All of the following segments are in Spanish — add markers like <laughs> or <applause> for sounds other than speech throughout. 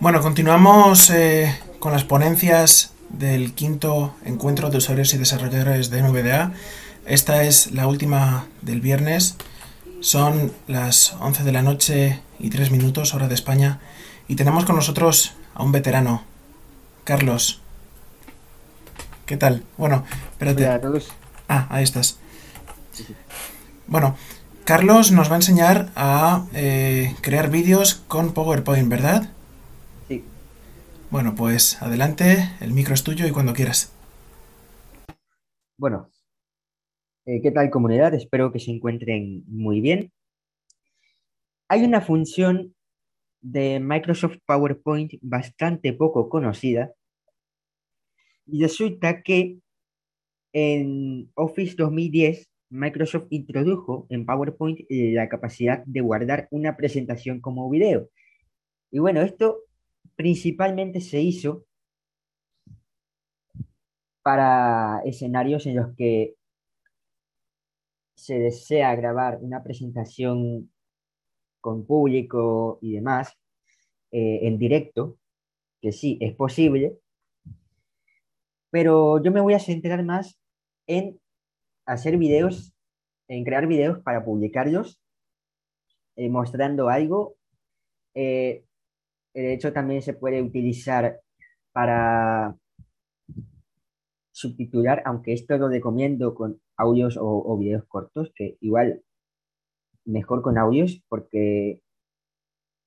Bueno, continuamos eh, con las ponencias del quinto encuentro de usuarios y desarrolladores de NVDA. Esta es la última del viernes. Son las 11 de la noche y 3 minutos, hora de España. Y tenemos con nosotros a un veterano, Carlos. ¿Qué tal? Bueno, espérate. Hola a todos. Ah, ahí estás. Bueno, Carlos nos va a enseñar a eh, crear vídeos con PowerPoint, ¿verdad? Bueno, pues adelante, el micro es tuyo y cuando quieras. Bueno, eh, ¿qué tal comunidad? Espero que se encuentren muy bien. Hay una función de Microsoft PowerPoint bastante poco conocida y resulta que en Office 2010 Microsoft introdujo en PowerPoint la capacidad de guardar una presentación como video. Y bueno, esto principalmente se hizo para escenarios en los que se desea grabar una presentación con público y demás eh, en directo, que sí, es posible, pero yo me voy a centrar más en hacer videos, en crear videos para publicarlos, eh, mostrando algo. Eh, de hecho, también se puede utilizar para subtitular, aunque esto lo recomiendo con audios o, videos cortos, que igual mejor con audios, porque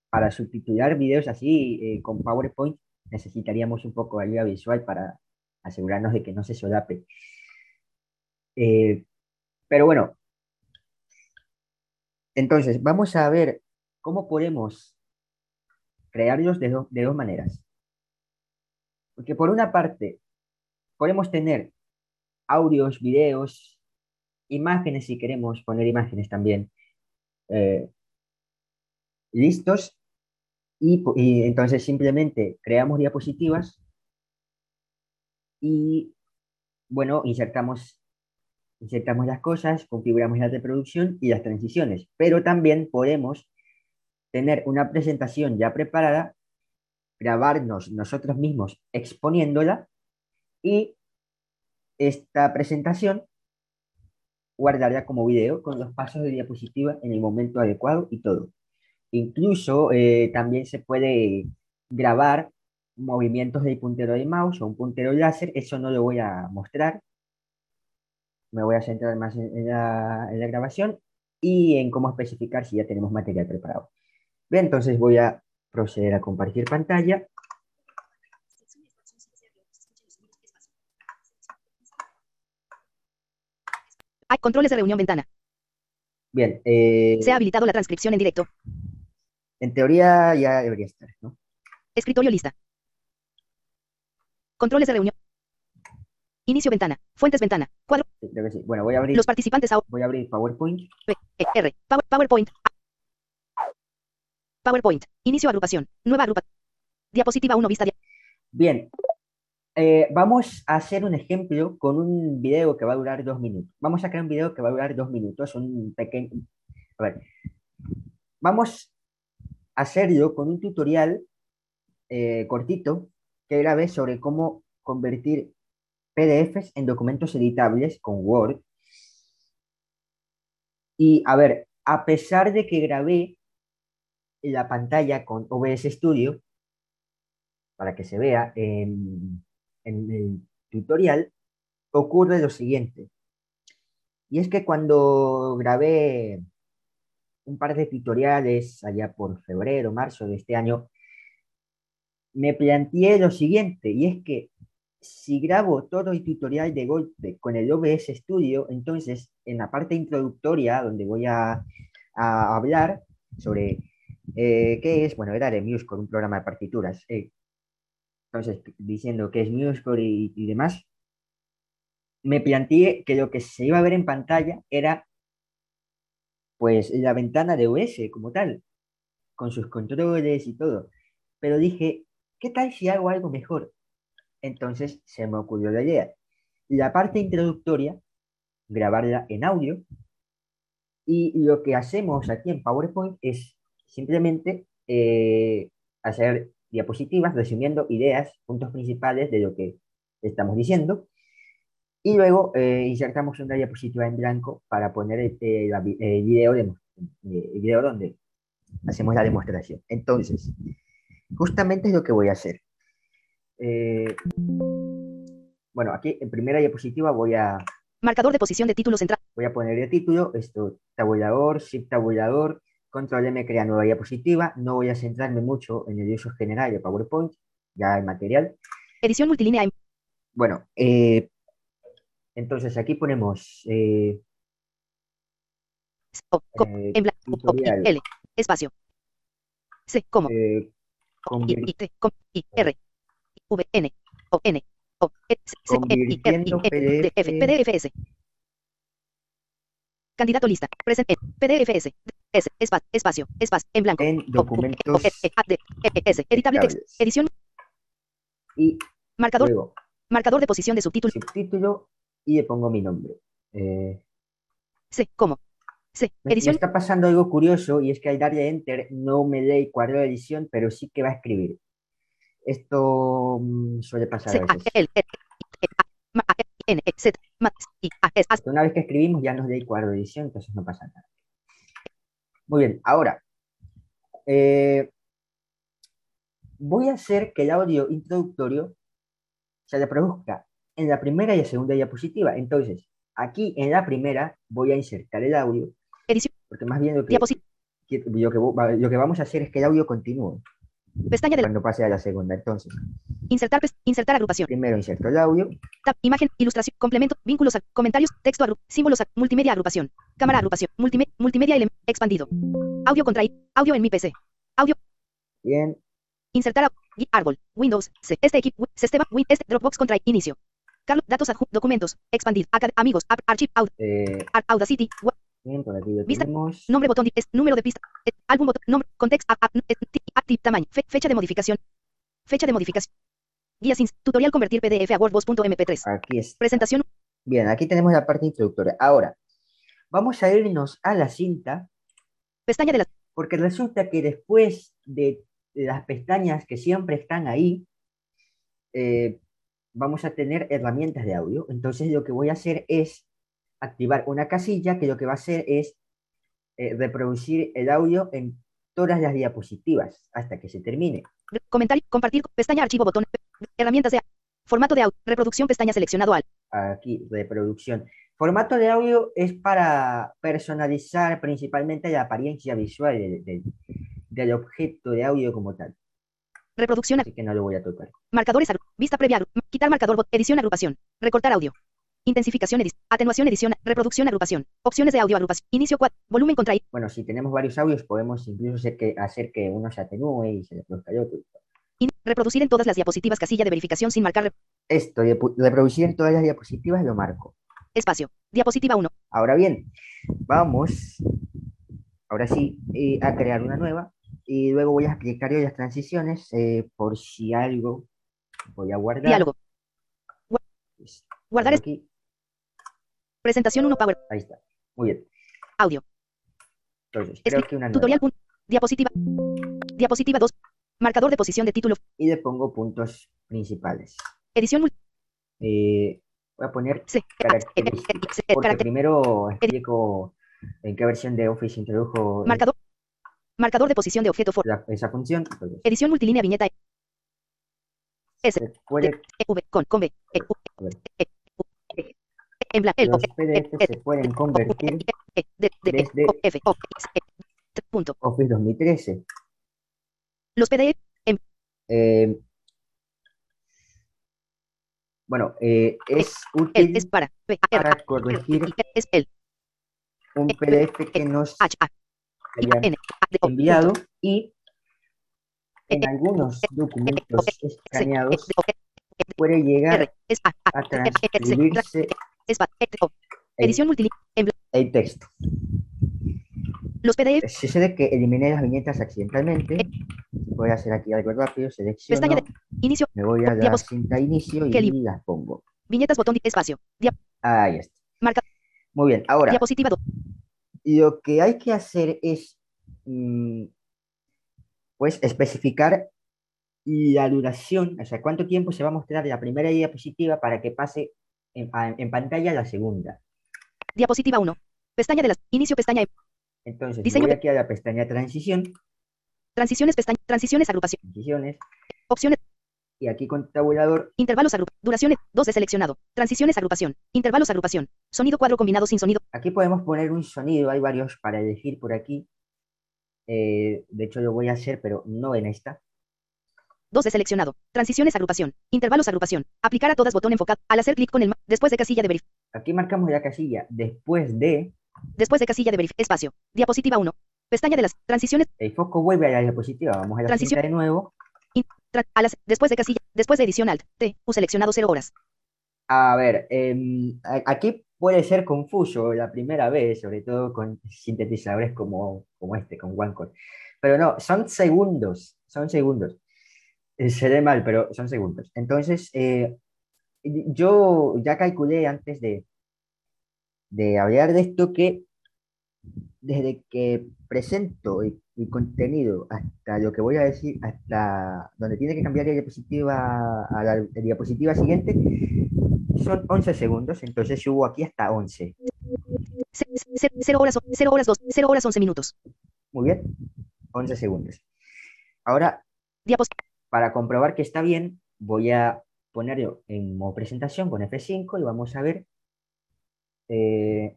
para subtitular videos así eh, con PowerPoint necesitaríamos un poco de ayuda visual para asegurarnos de que no se solape. Eh, pero bueno, entonces vamos a ver cómo podemos crearlos de, de dos maneras. Porque por una parte, podemos tener audios, videos, imágenes si queremos poner imágenes también eh, listos y, y, entonces simplemente creamos diapositivas y bueno, insertamos insertamos las cosas, configuramos la reproducción y las transiciones, pero también podemos tener una presentación ya preparada, grabarnos nosotros mismos exponiéndola y esta presentación guardarla como video con los pasos de diapositiva en el momento adecuado y todo. Incluso eh, también se puede grabar movimientos del puntero de mouse o un puntero láser, eso no lo voy a mostrar, me voy a centrar más en, la, grabación y en cómo especificar si ya tenemos material preparado. Bien, entonces voy a proceder a compartir pantalla. Hay controles de reunión ventana. Bien. Eh, Se ha habilitado la transcripción en directo. En teoría ya debería estar, ¿no? Escritorio lista. Controles de reunión. Inicio ventana. Fuentes ventana. Cuadro. que sí. Bueno, voy a abrir. Los participantes ahora. Voy a abrir PowerPoint. E, R. Power, PowerPoint. PowerPoint. Inicio agrupación. Nueva agrupación. Diapositiva 1 vista. Bien. Eh, vamos a hacer un ejemplo con un video que va a durar dos minutos. Vamos a crear un video que va a durar dos minutos. Un pequeño. A ver. Vamos a hacerlo con un tutorial eh, cortito que grabé sobre cómo convertir PDFs en documentos editables con Word. Y a ver, a pesar de que grabé la pantalla con OBS Studio, para que se vea en, el tutorial, ocurre lo siguiente. Y es que cuando grabé un par de tutoriales allá por febrero, marzo de este año, me planteé lo siguiente, y es que si grabo todo el tutorial de golpe con el OBS Studio, entonces en la parte introductoria donde voy a, hablar sobre eh, qué es, bueno, era de MuseCore, un programa de partituras. Eh, entonces, diciendo qué es MuseCore y, y demás, me planteé que lo que se iba a ver en pantalla era pues la ventana de OS como tal, con sus controles y todo. Pero dije, ¿qué tal si hago algo mejor? Entonces se me ocurrió la idea. La parte introductoria, grabarla en audio. Y lo que hacemos aquí en PowerPoint es simplemente eh, hacer diapositivas resumiendo ideas, puntos principales de lo que estamos diciendo. Y luego eh, insertamos una diapositiva en blanco para poner el, video, de, el video donde hacemos la demostración. Entonces, justamente es lo que voy a hacer. Eh, bueno, aquí en primera diapositiva voy a... Marcador de posición de título central. Voy a poner el título, esto, tabulador, shift tabulador, control M crea nueva diapositiva. No voy a centrarme mucho en el uso general de PowerPoint, ya el material. Edición multilínea. Bueno, eh, entonces aquí ponemos... Eh, eh, en blanco, L, espacio. C, como. Eh, I, T, com, I, R, V, N, O, N, O, E, C, E, I, R, I, E, D, F, PDFS. Candidato lista. Presente. PDFS. S. Espacio. Espacio. Espacio. En blanco. En documentos. E, D, E, S. Editable text. Edición. Y marcador. Luego, marcador de posición de subtítulo. Subtítulo y le pongo mi nombre. Eh, C. ¿Cómo? Sí, edición. Me, está pasando algo curioso y es que al darle enter no me lee cuadro de edición, pero sí que va a escribir. Esto mm, suele pasar a veces. Una vez que escribimos ya nos lee cuadro de edición, entonces no pasa nada. Muy bien, ahora eh, voy a hacer que el audio introductorio se reproduzca en la primera y la segunda diapositiva. Entonces, aquí en la primera voy a insertar el audio. Porque más bien lo que, lo que, vamos a hacer es que el audio continúe. Pestaña de Cuando pase a la segunda, entonces. Insertar, insertar agrupación. Primero inserto el audio. Tab, imagen, ilustración, complemento, vínculos, comentarios, texto, símbolos, multimedia, agrupación. Cámara, agrupación, multimedia, multimedia, expandido. Audio contraído, audio en mi PC. Audio. Bien. Insertar árbol, Windows, C, este equipo, sistema, Win, este Dropbox contra inicio. Carlos, datos, documentos, expandido, amigos, archive, eh, Audacity, web, Bien, por aquí Vista, nombre, botón, es, número de pista, es, álbum, botón, nombre, contexto, active, tamaño, fe, fecha de modificación, fecha de modificación. Guía sin tutorial convertir PDF a WordPress.mp3. Aquí es. Presentación. Bien, aquí tenemos la parte introductoria. Ahora, vamos a irnos a la cinta. Pestaña de la. Porque resulta que después de las pestañas que siempre están ahí, eh, vamos a tener herramientas de audio. Entonces, lo que voy a hacer es activar una casilla que lo que va a hacer es eh, reproducir el audio en todas las diapositivas hasta que se termine. Comentario, compartir, pestaña archivo, botón, herramientas de formato de audio, reproducción, pestaña seleccionado al. Aquí, reproducción. Formato de audio es para personalizar principalmente la apariencia visual del objeto de audio como tal. Reproducción. Así que no lo voy a tocar. Marcadores, vista previa, quitar marcador, edición, agrupación, recortar audio. Intensificación, edición, atenuación, edición, reproducción, agrupación. Opciones de audio, agrupación. Inicio 4, volumen contraído. Bueno, si tenemos varios audios, podemos incluso hacer que, hacer que uno se atenúe y se reproduzca el otro. reproducir en todas las diapositivas casilla de verificación sin marcar. Esto, reproducir en todas las diapositivas lo marco. Espacio. Diapositiva 1. Ahora bien, vamos, ahora sí, eh, a crear una nueva. Y luego voy a explicar yo las transiciones eh, por si algo voy a guardar. Diálogo. Guardar aquí. Presentación 1 Power. Ahí está. Muy bien. Audio. Entonces, creo que una Tutorial. Diapositiva. Diapositiva 2. Marcador de posición de título. Y le pongo puntos principales. Edición. Eh, voy a poner sí. características. Porque primero explico en qué versión de Office introdujo. Marcador. Marcador de posición de objeto for. esa función. Edición multilínea viñeta. S. Puede... V. Con. Con B. E, U, e, en Los PDF se pueden convertir desde Office 2013. Los PDF. Eh, bueno, eh, es útil es para, para corregir es el, un PDF que nos hayan enviado y en algunos documentos escaneados puede llegar a transcribirse Edición multilínea. El texto. Los PDF. Sucede que eliminé las viñetas accidentalmente. Voy a hacer aquí algo rápido. Selecciono. Pestaña de inicio. Me voy a la cinta inicio y las pongo. Viñetas, botón, espacio. Ahí está. Marca. Muy bien. Ahora. Diapositiva 2. Lo que hay que hacer es, mm, pues, especificar la duración, o sea, cuánto tiempo se va a mostrar la primera diapositiva para que pase en, en pantalla la segunda. Diapositiva 1. Pestaña de las. Inicio pestaña. Entonces, Diseño voy aquí a la pestaña transición. Transiciones, pestaña. Transiciones, agrupación. Transiciones. Opciones. Y aquí con tabulador. Intervalos, agrupación. Duraciones. 2 de seleccionado. Transiciones, agrupación. Intervalos, agrupación. Sonido cuadro combinado sin sonido. Aquí podemos poner un sonido. Hay varios para elegir por aquí. Eh, de hecho, lo voy a hacer, pero no en esta. 2 de seleccionado. Transiciones, agrupación. Intervalos, agrupación. Aplicar a todas botón enfocado. Al hacer clic con el después de casilla de verificación. Aquí marcamos la casilla después de. Después de casilla de verificación. Espacio. Diapositiva 1. Pestaña de las transiciones. El foco vuelve a la diapositiva. Vamos a la Transición. de nuevo. después de casilla. Después de edición alt. T. U seleccionado 0 horas. A ver, em, aquí puede ser confuso la primera vez, sobre todo con sintetizadores como, como este, con OneCore. Pero no, son segundos, son segundos. Eh, se ve mal, pero son segundos. Entonces, eh, yo ya calculé antes de, de hablar de esto que desde que presento mi contenido hasta lo que voy a decir, hasta donde tiene que cambiar la diapositiva a la, diapositiva siguiente, son 11 segundos, entonces subo aquí hasta 11. 0 horas, 0 horas 2, 0 horas 11 minutos. Muy bien, 11 segundos. Ahora, para comprobar que está bien, voy a ponerlo en modo presentación con F5 y vamos a ver. Eh,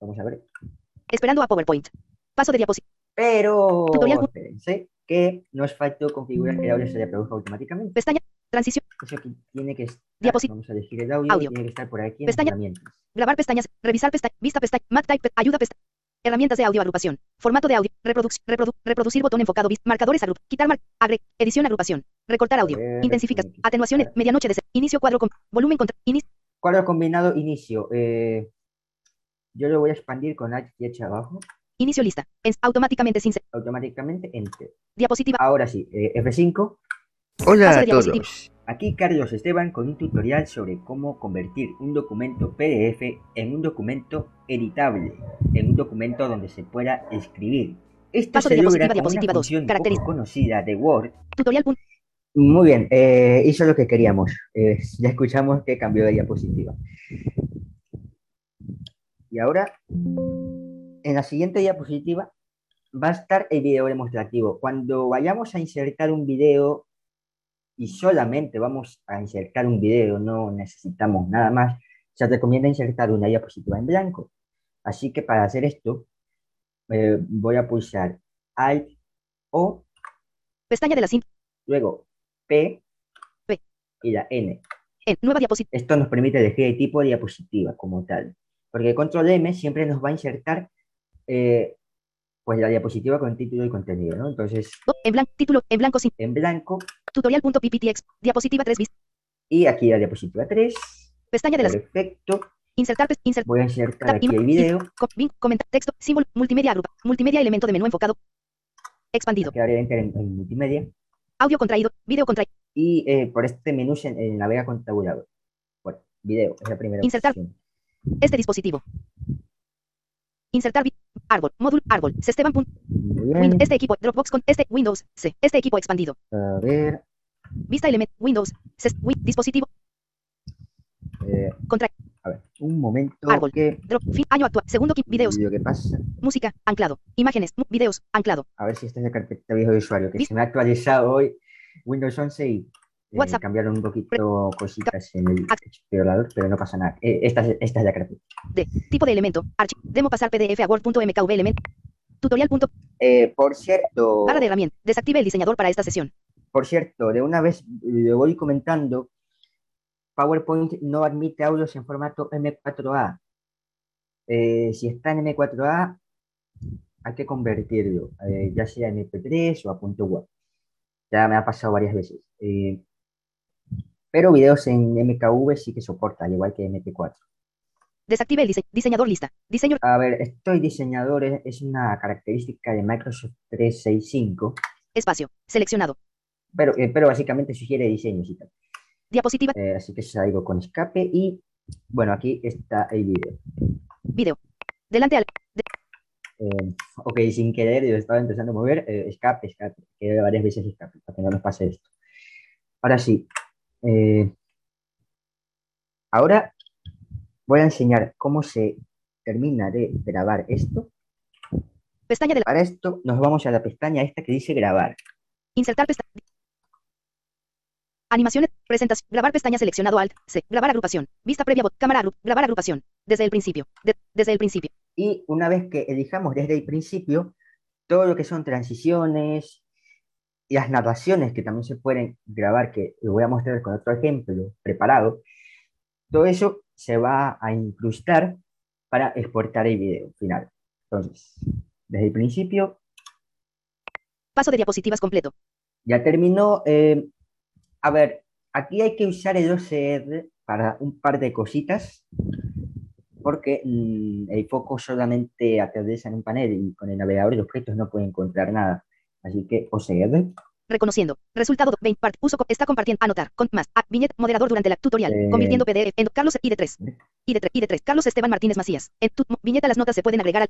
vamos a ver. Esperando a PowerPoint. Paso de diapositiva. Pero espérense que nos faltó configurar que el audio se reproduzca automáticamente. Pestaña. Transición. Eso aquí tiene que estar. Diapositiva. Vamos a elegir el audio. Tiene que estar por aquí en pestaña. Grabar pestañas. Revisar pestaña. Vista pestaña. Mat type. Ayuda pestaña. Herramientas de audio agrupación. Formato de audio. Reproducir botón enfocado. Marcadores agrupación. Quitar mar. Agre. Edición agrupación. Recortar audio. Intensificación. Atenuaciones. Medianoche de Inicio cuadro con. Volumen contra. Inicio. Cuadro combinado. Inicio. Eh, yo lo voy a expandir con H y H abajo. Inicio lista. Es automáticamente sin. Automáticamente enter. Diapositiva. Ahora sí. Eh, F5. Hola a todos. Aquí Carlos Esteban con un tutorial sobre cómo convertir un documento PDF en un documento editable, en un documento donde se pueda escribir. Esto Paso se de logra diapositiva, con una función conocida de Word. Tutorial. Muy bien, eh, hizo lo que queríamos. Eh, ya escuchamos que cambió de diapositiva. Y ahora, en la siguiente diapositiva va a estar el video demostrativo. Cuando vayamos a insertar un video y solamente vamos a insertar un video, no necesitamos nada más, se recomienda insertar una diapositiva en blanco. Así que para hacer esto, eh, voy a pulsar Alt O. Pestaña de la cinta. Luego P, P. y la N. En nueva diapositiva. Esto nos permite elegir el tipo de diapositiva como tal. Porque control M siempre nos va a insertar eh, pues la diapositiva con título y contenido, ¿no? Entonces. En blanco, título, en blanco, sin. En blanco. Tutorial.pptx, diapositiva 3 Y aquí la diapositiva 3. Pestaña de las. Perfecto. Insertar, insert, Voy a insertar aquí el video. Comenta, texto, símbolo, multimedia, agrupa, multimedia, elemento de menú enfocado. Expandido. Ahora enter en, en, multimedia. Audio contraído, video contraído. Y eh, por este menú se eh, navega con tabulador. Bueno, video, es la primera Insertar. Opción. Este dispositivo. Insertar árbol, módulo, árbol, Esteban. Win, este equipo, Dropbox con este Windows, C, este equipo expandido. A ver. Vista element, Windows, C, win, dispositivo. Eh, Contra. A ver, un momento. Árbol, que... drop, fin, año actual, segundo, videos. ¿Qué pasa? Música, anclado. Imágenes, videos, anclado. A ver si esta es la carpeta viejo de usuario, que se me ha actualizado hoy Windows 11 y WhatsApp. cambiaron un poquito cositas en el explorador, pero no pasa nada. Eh, esta, es, esta es la carpeta. D. Tipo de elemento. Archivo. Demo pasar PDF a Word.mkv element. Tutorial. Eh, por cierto. Barra de herramienta. Desactive el diseñador para esta sesión. Por cierto, de una vez le voy comentando. PowerPoint no admite audios en formato M4A. Eh, si está en M4A, hay que convertirlo, eh, ya sea en MP3 o a punto web. Ya me ha pasado varias veces. Eh, pero videos en MKV sí que soporta, al igual que MP4. Desactive el dise diseñador lista. Diseño. A ver, estoy diseñador es una característica de Microsoft 365. Espacio. Seleccionado. Pero, eh, pero básicamente sugiere diseños y tal. Diapositiva. Eh, así que salgo con escape y bueno, aquí está el video. Video. Delante al. Eh, ok, sin querer, yo estaba empezando a mover. Eh, escape, escape. Que varias veces escape, para que no nos pase esto. Ahora sí. Eh, ahora voy a enseñar cómo se termina de grabar esto. Pestaña de la... Para esto nos vamos a la pestaña esta que dice grabar. Insertar pestaña. Animaciones, presentas, grabar pestaña seleccionado Alt, C, grabar agrupación, vista previa, bot, cámara, grabar agrupación, desde el principio, desde el principio. Y una vez que elijamos desde el principio, todo lo que son transiciones las narraciones que también se pueden grabar, que lo voy a mostrar con otro ejemplo preparado, todo eso se va a incrustar para exportar el video final. Entonces, desde el principio. Paso de diapositivas completo. Ya terminó. Eh, a ver, aquí hay que usar el OCR para un par de cositas, porque mm, el foco solamente atraviesa en un panel y con el navegador de objetos no puede encontrar nada. Así que OCR. Reconociendo. Resultado 20 part. Uso está compartiendo. Anotar. Con más. A, viñeta. Moderador durante la tutorial. Eh, convirtiendo PDF en Carlos ID3. ID3. ID3. Carlos Esteban Martínez Macías. En tu viñeta las notas se pueden agregar al.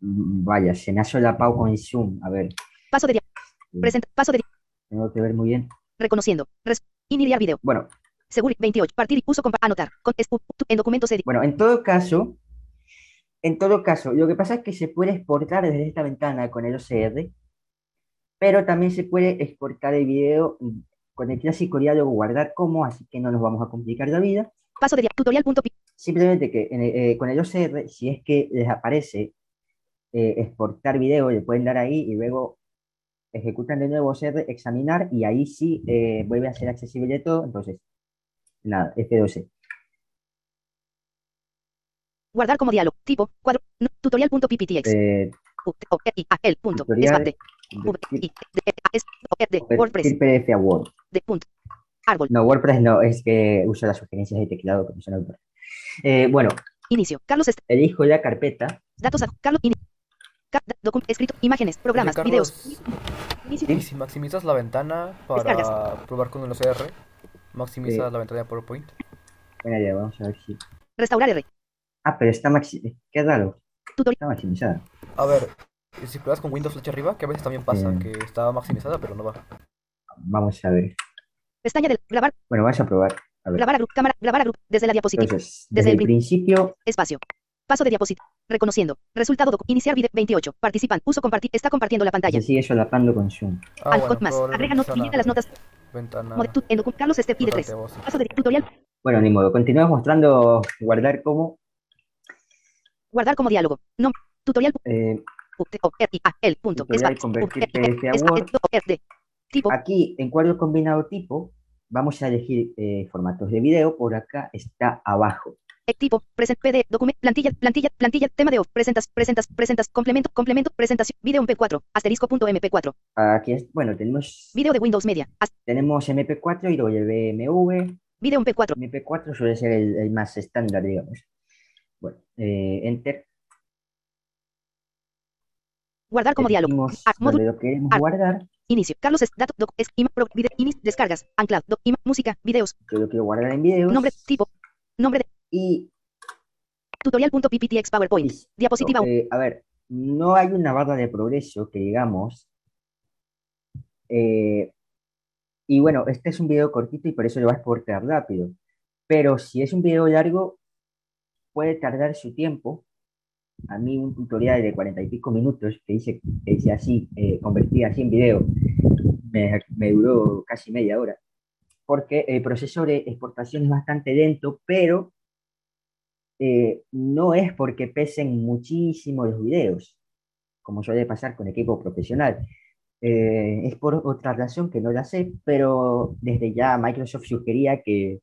Mm, vaya, se me ha solapado con el Zoom. A ver. Paso de. Presenta. Paso de. Tengo que ver muy bien. Reconociendo. Res, iniciar video. Bueno. Seguro 28. Partir y uso anotar. Con, en documentos edit. Bueno, en todo caso, en todo caso, lo que pasa es que se puede exportar desde esta ventana con el OCR, pero también se puede exportar el video con el clásico diálogo guardar como, así que no nos vamos a complicar la vida. Paso de tutorial. Simplemente que eh, con el OCR, si es que les aparece eh, exportar video, le pueden dar ahí y luego ejecutan de nuevo OCR, examinar y ahí sí eh, vuelve a ser accesible todo. Entonces, nada, F12. Guardar como diálogo. Tipo, cuadro, tutorial.pptx. Eh, el punto. Tutorial. WordPress. PDF a Word. De punto. Árbol. No, WordPress no, es que uso las sugerencias de teclado que son autor. Eh, bueno. Inicio. Carlos. Elijo la carpeta. Datos a Carlos. escrito, imágenes, programas, videos. ¿Y si maximizas la ventana para probar con el OCR? Maximizas la ventana de PowerPoint. Bueno, ya, vamos a ver si. Restaurar R. Ah, pero está maximizada. Qué raro. Está maximizada. A ver, si pruebas con Windows flecha arriba, que a veces también pasa, que está maximizada, pero no va. Vamos a ver. Pestaña del grabar. Bueno, vamos a probar. Grabar a grupo, cámara, grabar a grupo, desde la diapositiva. desde, el principio. Espacio. Paso de diapositiva. Reconociendo. Resultado. Iniciar video 28. Participan. Uso compartir. Está compartiendo la pantalla. Se sigue solapando con Zoom. Ah, bueno, más. Agrega notas. las notas. Ventana. En Carlos este pide 3. Paso de tutorial. Bueno, ni modo. Continuamos mostrando guardar como. Guardar como diálogo. No. Tutorial. Eh. Tutorial convertir PDF a Word. Tipo. Aquí en cuadro combinado tipo vamos a elegir eh, formatos de video. Por acá está abajo. Tipo, present, PD, documento, plantilla, plantilla, plantilla, tema de off, presentas, presentas, presentas, complemento, complemento, presentación, video MP4, asterisco.mp4. Aquí es, bueno, tenemos... Video de Windows Media. Tenemos MP4 y WMV. Video MP4. MP4 suele ser el, más estándar, digamos. Bueno, eh, Enter. Guardar como diálogo. lo queremos guardar. Inicio. Carlos, dato, doc, es, pro, video, descargas, anclado, doc, música, videos. Yo lo quiero guardar en videos. Nombre, tipo, nombre de y... Tutorial.pptx PowerPoint. Diapositiva eh, a ver, no hay una barra de progreso que digamos. Eh, y bueno, este es un video cortito y por eso lo vas a exportar rápido. Pero si es un video largo, puede tardar su tiempo. A mí un tutorial de cuarenta y pico minutos que hice, que así, eh, convertí así en video, me, me, duró casi media hora. Porque el proceso de exportación es bastante lento, pero eh, no es porque pesen muchísimo los videos, como suele pasar con equipo profesional. Eh, es por otra razón que no la sé, pero desde ya Microsoft sugería que,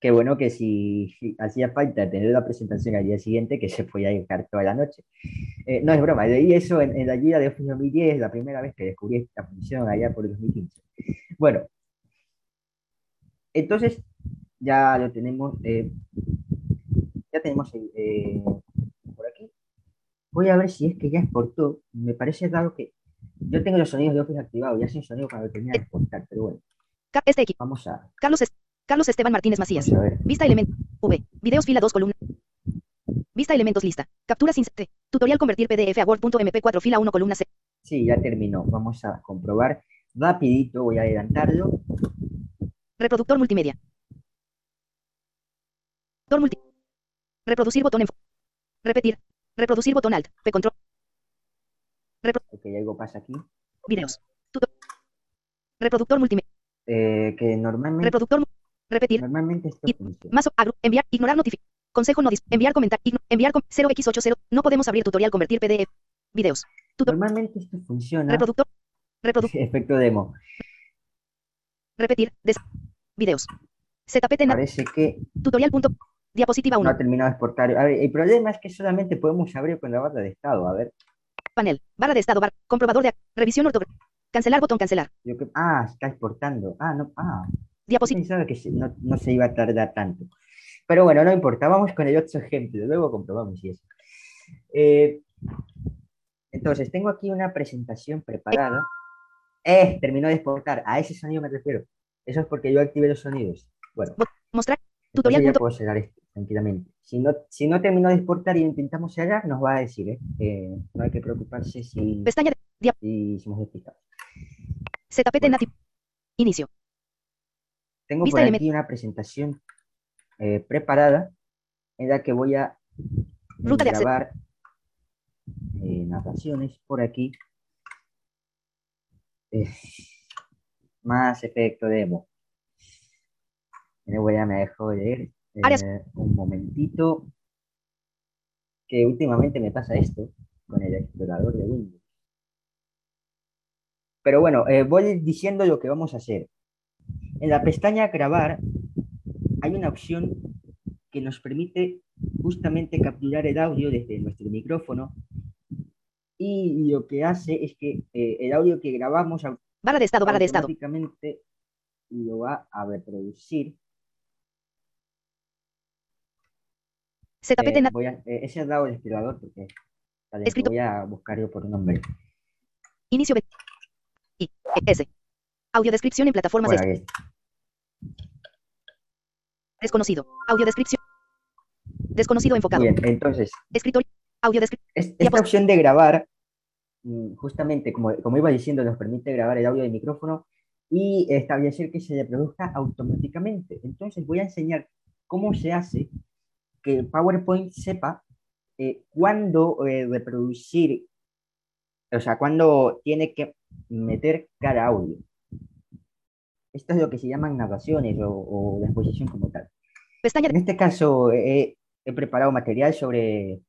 que bueno, que si, hacía falta tener la presentación al día siguiente, que se podía dedicar toda la noche. Eh, no es broma, leí eso en, la guía de Office 2010, la primera vez que descubrí esta función allá por el 2015. Bueno, entonces ya lo tenemos ya tenemos eh, por aquí. Voy a ver si es que ya exportó. Me parece raro que yo tengo los sonidos de Office activados, ya sin sonido para terminar de exportar, pero bueno. Este Vamos a. Carlos, Carlos Esteban Martínez Macías. Vista elemento. V. Videos fila 2 columna. Vista elementos lista. Captura sin T. Tutorial convertir PDF a Word.mp4 fila 1 columna C. Sí, ya terminó. Vamos a comprobar rapidito. Voy a adelantarlo. Reproductor multimedia. Reproductor multi. Reproducir botón en. Repetir. Reproducir botón alt. P control. ok, algo pasa aquí. Videos. Reproductor multimedia. Eh, que normalmente. Reproductor. Repetir. Normalmente esto funciona. Más enviar, ignorar notificación. Consejo no enviar comentar, enviar 0x80. No podemos abrir tutorial convertir PDF. Videos. Normalmente esto funciona. Reproductor. Reproductor. <laughs> Efecto demo. Repetir. Des videos. ZPT. Parece que. Tutorial. Punto. Diapositiva 1. No ha terminado de exportar. A ver, el problema es que solamente podemos abrir con la barra de estado. A ver. Panel. Barra de estado. Bar, comprobador de revisión ortográfica. Cancelar botón cancelar. ah, está exportando. Ah, no. Ah. Pensaba que no, no se iba a tardar tanto. Pero bueno, no importa, vamos con el otro ejemplo, luego comprobamos si es. Eh, entonces, tengo aquí una presentación preparada. ¡Eh! Terminó de exportar. A ese sonido me refiero. Eso es porque yo activé los sonidos. Bueno. Mostrar. Tutorial. Ya puedo cerrar esto tranquilamente. Si no, si no terminó de exportar y intentamos cerrar, nos va a decir, ¿eh? eh no hay que preocuparse si, Pestaña de... si somos despistados. ZPT bueno. nativo. Inicio. Tengo por aquí una presentación eh, preparada en la que voy a grabar eh, narraciones por aquí. Eh, más efecto demo. Voy a me dejo leer un momentito. Que últimamente me pasa esto con el explorador de Windows. Pero bueno, voy diciendo lo que vamos a hacer. En la pestaña grabar hay una opción que nos permite justamente capturar el audio desde nuestro micrófono y lo que hace es que eh, el audio que grabamos barra de estado, barra de estado. lo va a reproducir. ZPT eh, voy a, eh, ese es dado el explorador porque Escrito. voy a buscar yo por nombre. Inicio I, S. Audio descripción en plataformas bueno, Desconocido. Audio descripción. Desconocido enfocado. Bien, entonces. Escritorio. Audio descripción. Esta opción de grabar, mm, justamente como, como iba diciendo, nos permite grabar el audio del micrófono y establecer que se reproduzca automáticamente. Entonces voy a enseñar cómo se hace que PowerPoint sepa eh, cuándo eh, reproducir, o sea, cuándo tiene que meter cada audio. Esto es lo que se llaman narraciones o, o la exposición como tal. En este caso he preparado material sobre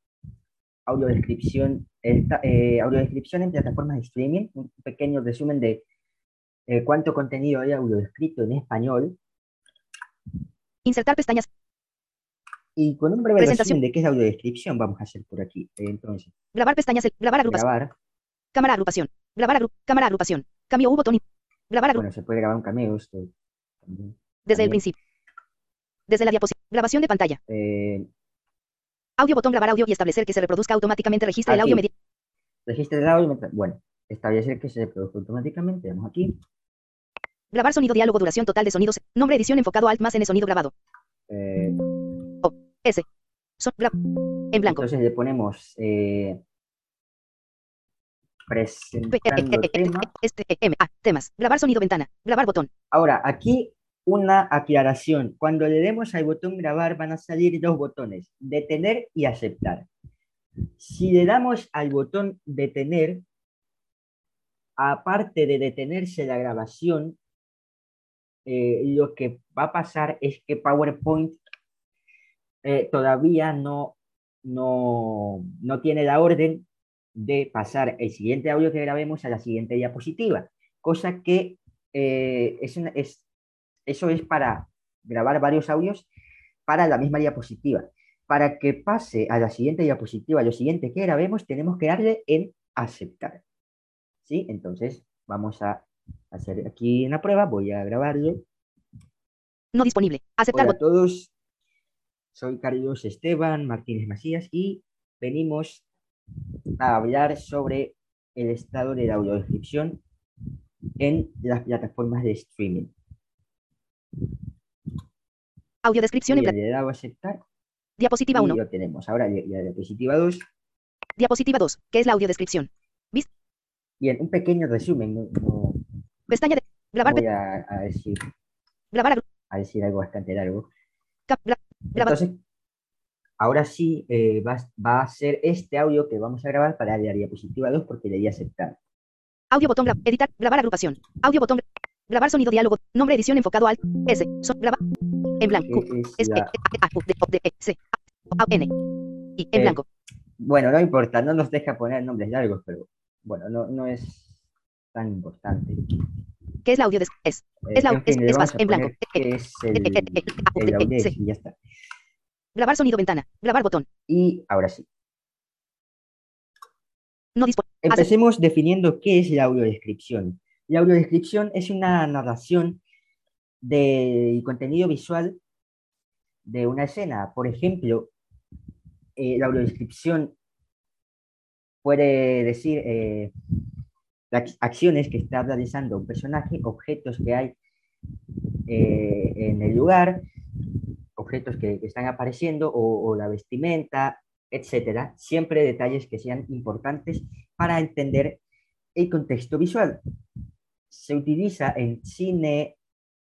audiodescripción, eh, audiodescripción en plataformas de streaming, un pequeño resumen de eh, cuánto contenido hay audiodescrito en español. Insertar pestañas. Y con un breve resumen de qué es audiodescripción vamos a hacer por aquí. Entonces, grabar pestañas, grabar agrupación. Grabar. Cámara agrupación. Grabar cámara agrupación. Cambio U botón. Grabar Bueno, se puede grabar un cameo esto. Desde el principio. Desde la diapositiva. Grabación de pantalla. Eh, audio botón grabar audio y establecer que se reproduzca automáticamente. Registra el audio mediante. Registra el audio. Bueno, establecer que se reproduzca automáticamente. Vamos aquí. Grabar sonido diálogo duración total de sonidos. Nombre edición enfocado alt más en el sonido grabado. Eh, o S. Son, en blanco. Entonces le ponemos eh, presentando tema. <laughs> Este, A, temas. Grabar sonido ventana. Grabar botón. Ahora, aquí una aclaración. Cuando le demos al botón grabar van a salir dos botones, detener y aceptar. Si le damos al botón detener, aparte de detenerse la grabación, eh, lo que va a pasar es que PowerPoint eh, todavía no, no, no tiene la orden de pasar el siguiente audio que grabemos a la siguiente diapositiva, cosa que eh, es, es, eso es para grabar varios audios para la misma diapositiva. Para que pase a la siguiente diapositiva, lo siguiente que grabemos, tenemos que darle en aceptar. ¿Sí? Entonces, vamos a hacer aquí una prueba, voy a grabarlo. No disponible. Aceptar. Hola a todos, soy Carlos Esteban Martínez Macías y venimos a hablar sobre el estado de la audiodescripción en las plataformas de streaming. Audiodescripción en Le dado a aceptar. Diapositiva Y 1. lo tenemos. Ahora la diapositiva 2. Diapositiva 2, que es la audiodescripción. ¿Viste? Bien, un pequeño resumen. No, no- Pestaña de grabar, voy a, a decir, grabar, agru- a decir algo bastante largo. cap- gra- Entonces, ahora sí eh, va, va a ser este audio que vamos a grabar para la diapositiva 2 porque le di a aceptar. audio botón, gra- editar, grabar agrupación. Audio botón, gra- grabar sonido diálogo, nombre edición enfocado al S, son, graba, en blanco, es S, E, A, U, D, O, D, E, C, A, N, y en Eh, blanco. Bueno, no importa, no nos deja poner nombres largos, pero bueno, no, no es tan importante. ¿Qué es la audio? Es, Eh, es la fin, es- es más, en blanco. es el, E, E, E, U, el y ya está. Grabar sonido ventana, grabar botón, Y ahora sí. no Empecemos definiendo qué es la audiodescripción. La audiodescripción es una narración del contenido visual de una escena. Por ejemplo, eh, la audiodescripción puede decir eh, las acciones que está realizando un personaje, objetos que hay eh, en el lugar, objetos que, que están apareciendo o, o la vestimenta, etcétera. Siempre detalles que sean importantes para entender el contexto visual. Se utiliza en cine,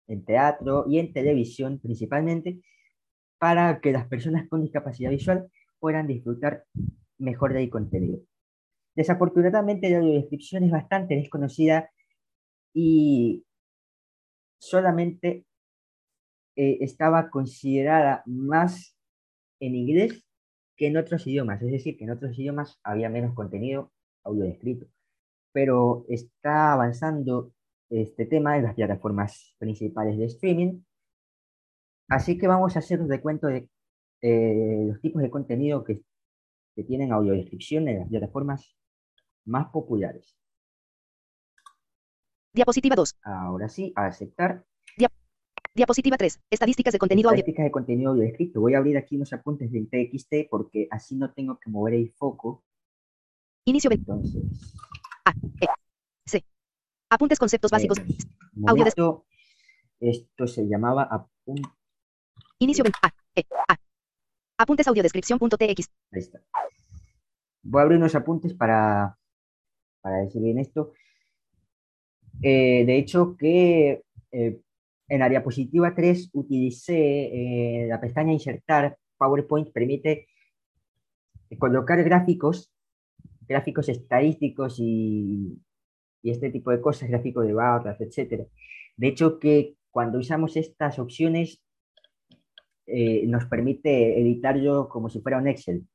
en teatro y en televisión principalmente para que las personas con discapacidad visual puedan disfrutar mejor del contenido. Desafortunadamente la audiodescripción es bastante desconocida y solamente eh, estaba considerada más en inglés que en otros idiomas, es decir, que en otros idiomas había menos contenido audio descrito, pero está avanzando este tema en las plataformas principales de streaming, así que vamos a hacer un recuento de eh, los tipos de contenido que, que tienen audiodescripción en las plataformas más populares. diapositiva 2, Ahora sí, a aceptar. Diapositiva 3, estadísticas de contenido audio, Estadísticas de contenido audio descrito. Voy a abrir aquí unos apuntes del TXT porque así no tengo que mover el foco. inicio, Entonces, A, E, C, apuntes conceptos básicos, eh, un Audio momento. esto se llamaba apun- inicio, A, E, A, apuntes audiodescripción.tx, Ahí está. Voy a abrir unos apuntes para, para decir bien esto. Eh, de hecho, que eh, en la diapositiva 3 utilicé eh, la pestaña Insertar. PowerPoint permite colocar gráficos, gráficos estadísticos y, y este tipo de cosas, gráficos de barras, etc. De hecho, que cuando usamos estas opciones, eh, nos permite editarlo como si fuera un Excel.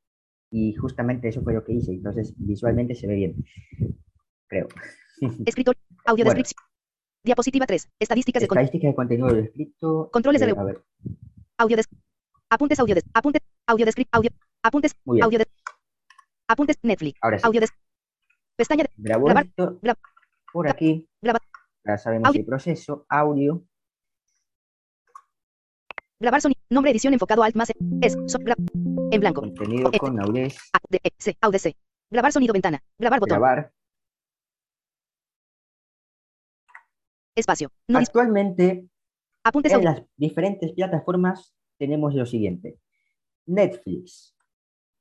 Y justamente eso fue lo que hice. Entonces, visualmente se ve bien. Creo. <laughs> escritor, audiodescripción, diapositiva 3, estadísticas de contenido, Estadísticas de contenido de escrito. Controles de eh, a ver, audio apuntes audio apuntes audio audio apuntes audio apuntes Netflix Ahora sí. audio pestaña de Grabo grabar- esto por aquí. graba- Ya sabemos audio- el proceso. Audio. grabar sonido nombre edición enfocado alt más es so- gra- en blanco Contenido con Audez. A D E C audio C grabar sonido ventana grabar botón Grabar. Espacio no Actualmente, apuntes en las diferentes plataformas tenemos lo siguiente. Netflix.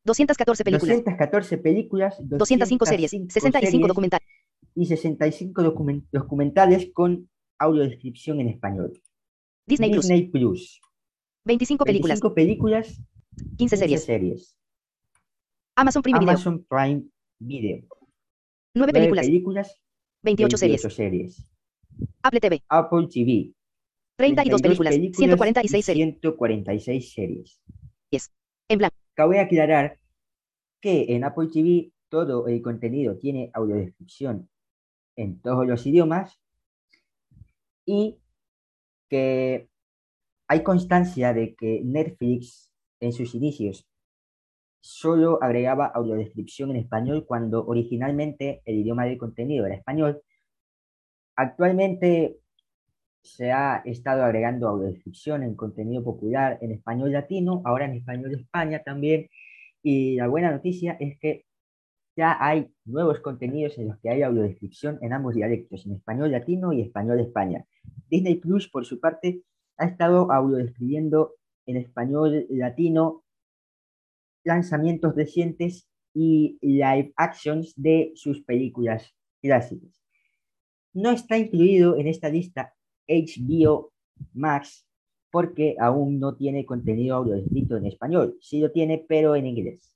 214 películas 214 películas. 205 series 65 series documentales Y 65 documen- documentales con audiodescripción en español. Disney Plus Disney Plus. 25 películas 25 películas, 15 15 series series. Amazon Prime Video Amazon Prime Video. 9 9 películas películas, 28 series 28 series. Apple TV Apple TV. 32 películas 146 y series 146 series. en blanco Cabe aclarar que en Apple TV todo el contenido tiene audiodescripción en todos los idiomas y que hay constancia de que Netflix en sus inicios solo agregaba audiodescripción en español cuando originalmente el idioma del contenido era español. Actualmente se ha estado agregando audiodescripción en contenido popular en español latino, ahora en español de España también. Y la buena noticia es que ya hay nuevos contenidos en los que hay audiodescripción en ambos dialectos, en español latino y español de España. Disney Plus, por su parte, ha estado audiodescribiendo en español latino lanzamientos recientes y live actions de sus películas clásicas. No está incluido en esta lista HBO Max porque aún no tiene contenido audio escrito en español. Sí lo tiene, pero en inglés.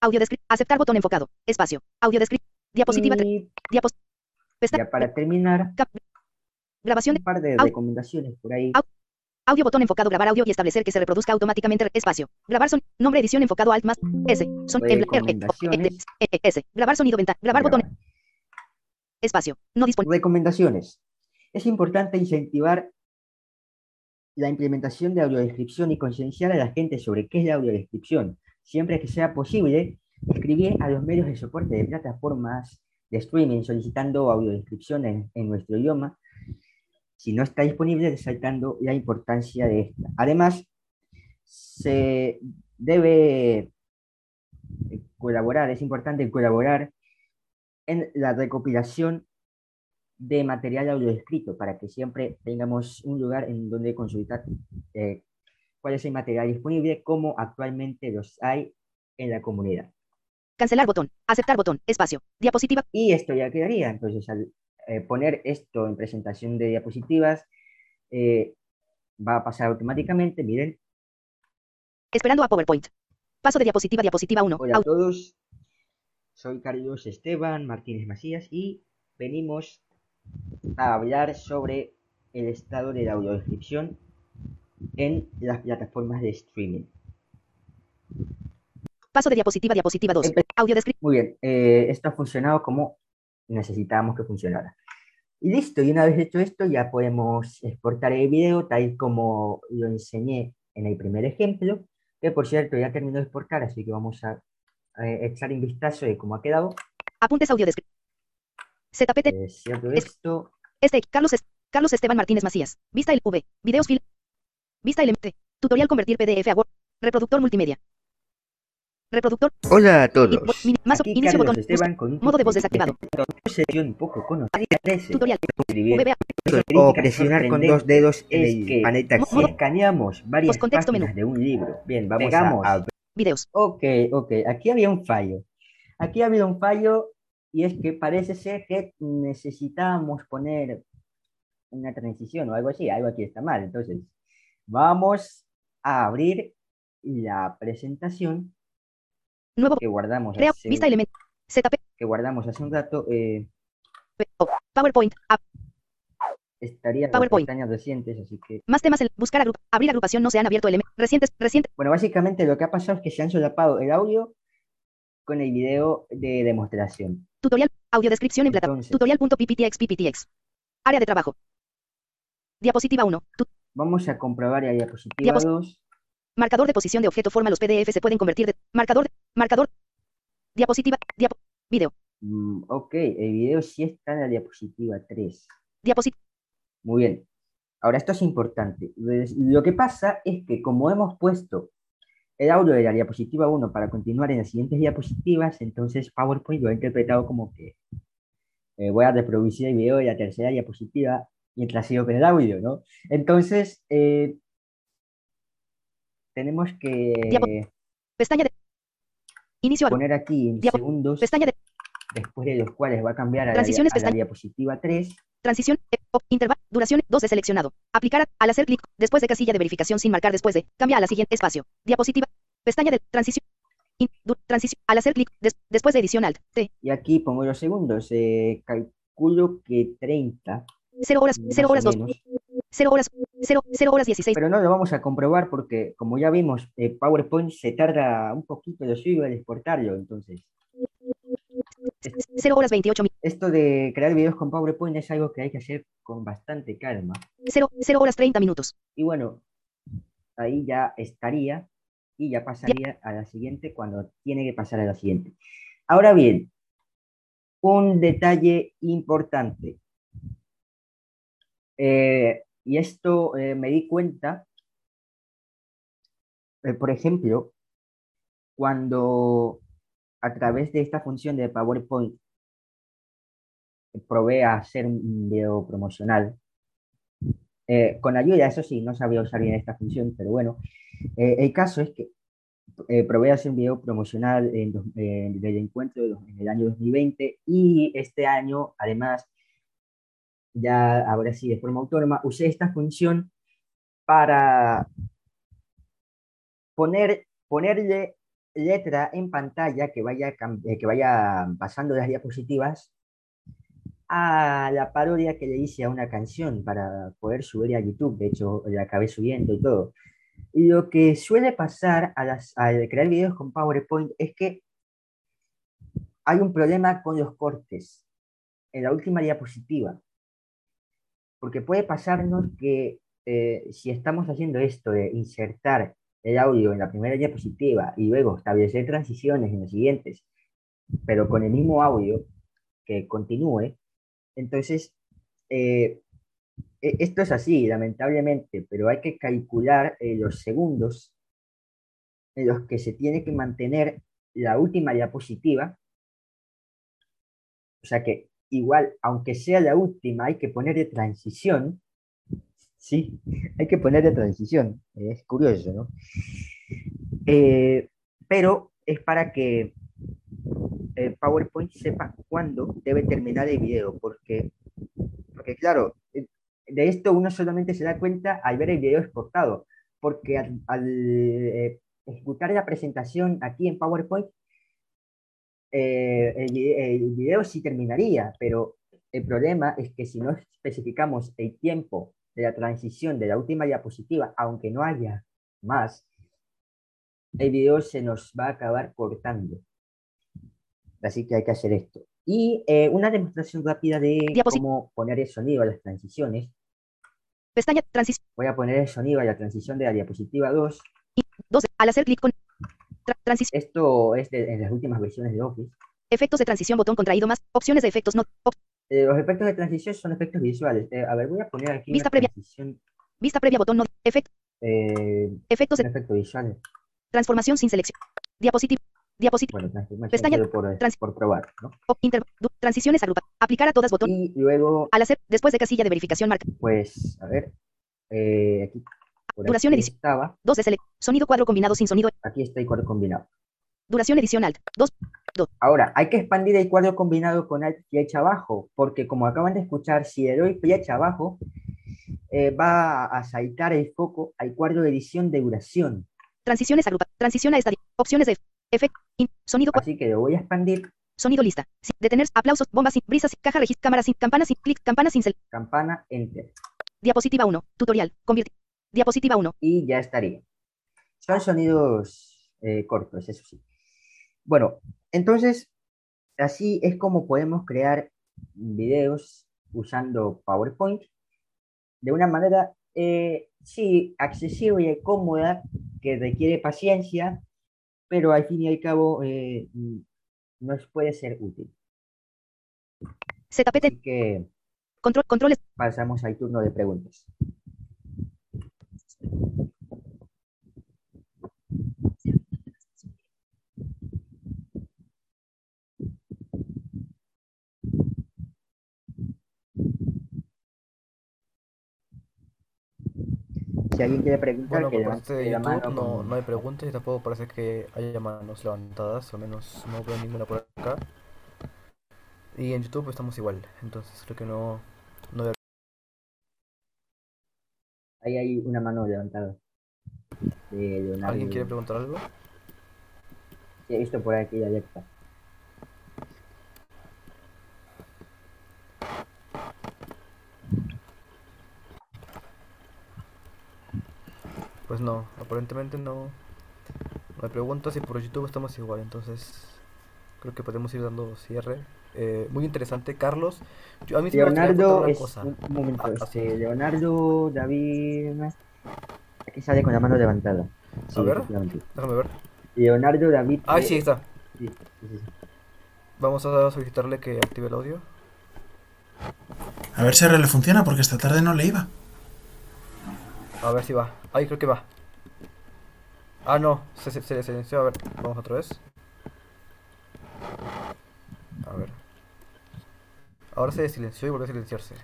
Audio Aceptar botón enfocado. Espacio. Audio Diapositiva. ya para terminar. grabación. Un par de recomendaciones por ahí. Audio botón enfocado grabar audio y establecer que se reproduzca automáticamente espacio. Grabar son nombre edición enfocado alt más S. Son S. Grabar sonido ventana. Grabar botón. Espacio. Recomendaciones. Es importante incentivar la implementación de audiodescripción y concienciar a la gente sobre qué es la audiodescripción. Siempre que sea posible, escribir a los medios de soporte de plataformas de streaming solicitando audiodescripción en, en nuestro idioma. Si no está disponible, resaltando la importancia de esta. Además, se debe colaborar, es importante colaborar en la recopilación de material audio escrito para que siempre tengamos un lugar en donde consultar eh, cuál es el material disponible, como actualmente los hay en la comunidad. Cancelar botón, aceptar botón, espacio, diapositiva. Y esto ya quedaría. Entonces, al eh, poner esto en presentación de diapositivas, eh, va a pasar automáticamente. Miren. Esperando a PowerPoint. Paso de diapositiva, diapositiva 1. Hola a todos. Soy Carlos Esteban Martínez Macías y venimos a hablar sobre el estado de la audiodescripción en las plataformas de streaming. Paso de diapositiva, diapositiva 2. Audio Muy bien, eh, esto ha funcionado como necesitábamos que funcionara. Y listo, y una vez hecho esto ya podemos exportar el video tal como lo enseñé en el primer ejemplo, que por cierto ya terminó de exportar, así que vamos a, echar un vistazo de cómo ha quedado. Apuntes audio ZPT. Eh, cierto esto. Este, Carlos, Carlos Esteban Martínez Macías. Vista el V. Videos fil. Vista el MT. Tutorial convertir PDF a Word. Reproductor multimedia. Reproductor. Hola a todos. más Aquí inicio botón. Esteban con modo de voz desactivado. Sesión un poco conocida. Tutorial. O presionar con dos dedos en el panel Escaneamos varias páginas de un libro. Bien, vamos a, Videos. Ok, ok. Aquí había un fallo. Aquí había un fallo y es que parece ser que necesitábamos poner una transición o algo así, algo aquí está mal. Entonces, vamos a abrir la presentación Nuevo. que guardamos hace, vista element, ZP. que guardamos hace un rato. Eh, PowerPoint. Estaría PowerPoint. en recientes, así que... Más temas, el buscar agrupa, abrir agrupación, no se han abierto elementos recientes, recientes. Bueno, básicamente lo que ha pasado es que se han solapado el audio con el video de demostración. Tutorial, audio descripción en plataforma. Tutorial.pptx, pptx. Área de trabajo. Diapositiva 1. Vamos a comprobar la diapositiva 2. Marcador de posición de objeto forma. Los PDF se pueden convertir de. Marcador. De, marcador. Diapositiva. Diapo, video. Mm, ok, el video sí está en la diapositiva 3. Diapositiva. Muy bien. Ahora, esto es importante. Lo que pasa es que como hemos puesto el audio de la diapositiva 1 para continuar en las siguientes diapositivas, entonces PowerPoint lo ha interpretado como que eh, voy a reproducir el video de la tercera diapositiva mientras sigo con el audio, ¿no? Entonces, eh, tenemos que pestaña de inicio poner aquí en segundos, pestaña de después de los cuales va a cambiar a, la, diapositiva 3. Transición, intervalo, duración 2 de seleccionado. Aplicar al hacer clic después de casilla de verificación sin marcar después de, cambia a la siguiente espacio. Diapositiva, pestaña de transición. transición, al hacer clic después de edición alt. T. Y aquí pongo los segundos. Eh, calculo que 30. 0 horas, 0 horas 2. 0 horas, 0, 0 horas 16. Pero no lo vamos a comprobar porque, como ya vimos, eh, PowerPoint se tarda un poquito de suyo al exportarlo, entonces. 0 horas 28 Esto de crear videos con PowerPoint es algo que hay que hacer con bastante calma. 0, 0 horas 30 minutos. Y bueno, ahí ya estaría y ya pasaría a la siguiente cuando tiene que pasar a la siguiente. Ahora bien, un detalle importante. Eh, y esto eh, me di cuenta, eh, por ejemplo, cuando a través de esta función de PowerPoint probé a hacer un video promocional. Eh, con ayuda, eso sí, no sabía usar bien esta función, pero bueno, eh, el caso es que eh, probé hacer un video promocional en, del encuentro en el año 2020 y este año, además, ya ahora sí de forma autónoma, usé esta función para poner, ponerle letra en pantalla que vaya, eh, que vaya pasando las diapositivas a la parodia que le hice a una canción para poder subir a YouTube. De hecho, la acabé subiendo y todo. Lo que suele pasar al crear videos con PowerPoint es que hay un problema con los cortes en la última diapositiva. Porque puede pasarnos que eh, si estamos haciendo esto de insertar el audio en la primera diapositiva y luego establecer transiciones en los siguientes, pero con el mismo audio que continúe, entonces, eh, e, esto es así, lamentablemente, pero hay que calcular eh, los segundos en los que se tiene que mantener la última diapositiva. O sea que igual, aunque sea la última, hay que poner de transición. Sí, hay que poner de transición. Es curioso, ¿no? Eh, pero es para que PowerPoint sepa cuándo debe terminar el video, porque, porque claro, de esto uno solamente se da cuenta al ver el video exportado, porque al, eh, ejecutar la presentación aquí en PowerPoint, eh, el, el, video sí terminaría, pero el problema es que si no especificamos el tiempo de la transición de la última diapositiva, aunque no haya más, el video se nos va a acabar cortando. Así que hay que hacer esto. Y eh, una demostración rápida de cómo poner el sonido a las transiciones. Pestaña, transición. Voy a poner el sonido a la transición de la diapositiva 2. Y 12, al hacer clic con transición. Esto es de, en las últimas versiones de Office. Efectos de transición, botón contraído más, opciones de efectos no. Eh, los efectos de transición son efectos visuales. Eh, a ver, voy a poner aquí Vista previa. Transición. Vista previa, botón no. Efecto. efectos de efectos visuales. Transformación sin selección. Diapositiva. Diapositiva. Bueno, Pestaña. Por, eh, por probar, ¿no? Inter, transiciones agrupa. Aplicar a todas botón. Y luego. Al hacer, después de casilla de verificación marca. Pues, a ver. Eh, aquí. Duración edición. Estaba. 2 de select. Sonido cuadro combinado sin sonido. Aquí está el cuadro combinado. Duración edición alt. 2. 2. Ahora, hay que expandir el cuadro combinado con alt flecha abajo, porque como acaban de escuchar, si le doy flecha abajo, eh, va a saltar el foco al cuadro de edición de duración. Transiciones agrupa. Transición a estadio. Opciones de efecto. sonido. Así que lo voy a expandir. Sonido lista. detener. Aplausos. Bombas. Brisas. Caja registro. Cámara sin. Campana sin. Clic. Campana sin. Campana. Enter. Diapositiva 1. Tutorial. Convierte. Diapositiva 1. Y ya estaría. Son sonidos eh, cortos, eso sí. Bueno, entonces, así es como podemos crear videos usando PowerPoint de una manera eh, sí, accesible y cómoda, que requiere paciencia, pero al fin y al cabo eh, nos puede ser útil. ZPT. Así que Control, controles. pasamos al turno de preguntas. Si alguien quiere preguntar, bueno, que por parte de YouTube no, no, hay preguntas y tampoco parece que haya manos levantadas, al menos no veo ninguna por acá. Y en YouTube estamos igual, entonces creo que no, no debe... Ahí hay una mano levantada. ¿Alguien quiere preguntar algo? Sí, he visto por aquí alerta. Pues no, aparentemente no, hay preguntas y por YouTube estamos igual, entonces creo que podemos ir dando cierre. Eh, muy interesante, Carlos. Yo, a mí Leonardo, es, un momento, ah, este, Leonardo, David, aquí sale con la mano levantada. a ver, déjame ver. Leonardo, David. Ah, sí, está. Sí, sí, sí. Vamos a solicitarle que active el audio. A ver si ahora le funciona, porque esta tarde no le iba. A ver si va. Ahí creo que va. Ah, no. Se, se, silenció. A ver, vamos otra vez. A ver. Ahora se silenció y volvió a silenciarse.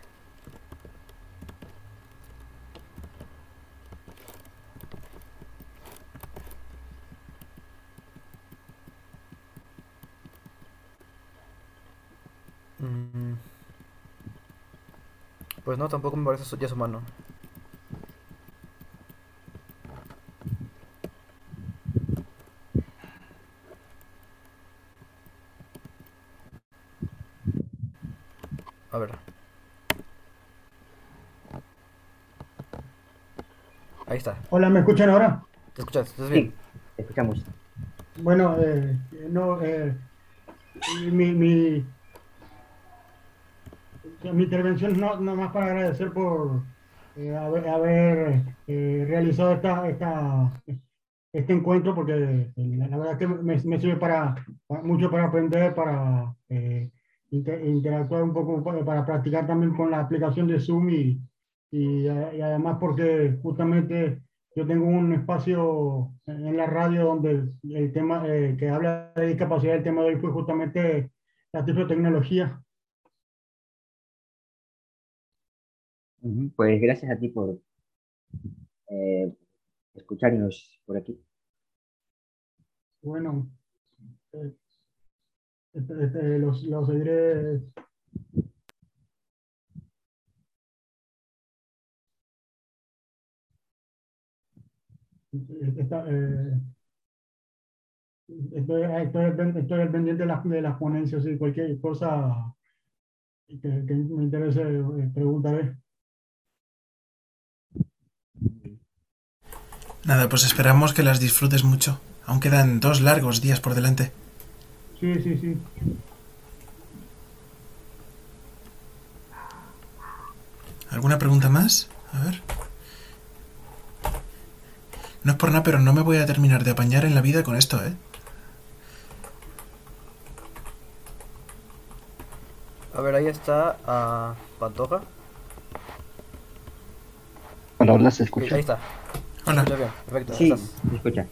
Mm. Pues no, tampoco me parece ya su mano. A ver. Ahí está. Hola, ¿me escuchan ahora? ¿Te escuchas? ¿Estás bien? Sí, te escuchamos. Bueno, eh, no, eh, mi, mi, mi intervención no, no más para agradecer por eh, haber, haber eh, realizado esta, esta, este encuentro, porque la, verdad que me, me sirve para, para, mucho para aprender, para eh, inter, interactuar un poco, para, para, practicar también con la aplicación de Zoom y, y, y además porque justamente yo tengo un espacio en la radio donde el tema eh, que habla de discapacidad, el tema de hoy fue justamente la tecnología. Pues gracias a ti por eh, escucharnos por aquí. Bueno, eh, este, este, los, los Está, eh, estoy, estoy, estoy al pendiente de las, de las ponencias y cualquier cosa que, que me interese eh, preguntaré. Nada, pues esperamos que las disfrutes mucho. Aún quedan dos largos días por delante. Sí, sí, sí. ¿Alguna pregunta más? A ver. No es por nada, pero no me voy a terminar de apañar en la vida con esto, ¿eh? A ver, ahí está uh, Pantoja. Hola, hola, ¿se escucha? Sí, ahí está. Hola. Bien, perfecto. Sí, se escucha.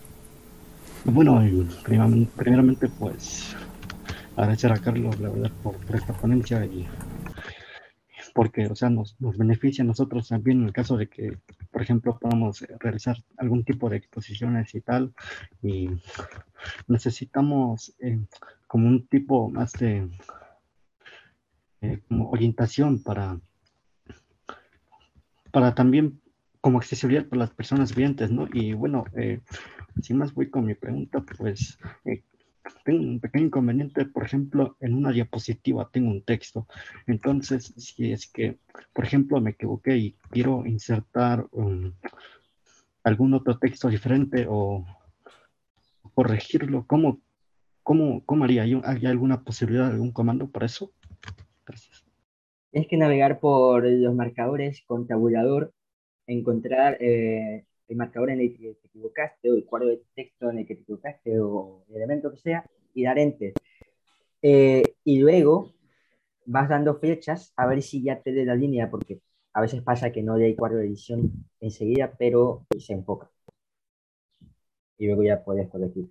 Bueno, primeramente pues agradecer a Carlos, la verdad, por, esta ponencia y porque, o sea, nos, nos, beneficia a nosotros también en el caso de que, por ejemplo, podamos realizar algún tipo de exposiciones y tal, y necesitamos eh, como un tipo más de eh, como orientación para, para también como accesibilidad para las personas videntes, ¿no? Y bueno, eh, sin más voy con mi pregunta, pues eh, tengo un pequeño inconveniente, por ejemplo, en una diapositiva tengo un texto. Entonces, si es que, por ejemplo, me equivoqué y quiero insertar um, algún otro texto diferente o corregirlo, ¿cómo, cómo, cómo haría? ¿Hay alguna posibilidad algún comando para eso? Gracias. Es que navegar por los marcadores con tabulador, encontrar eh, el marcador en el que te equivocaste o el cuadro de texto en el que te equivocaste o el elemento que sea y dar enter. Eh, y luego vas dando flechas a ver si ya te dé la línea porque a veces pasa que no hay cuadro de edición enseguida, pero se enfoca. Y luego ya puedes corregir.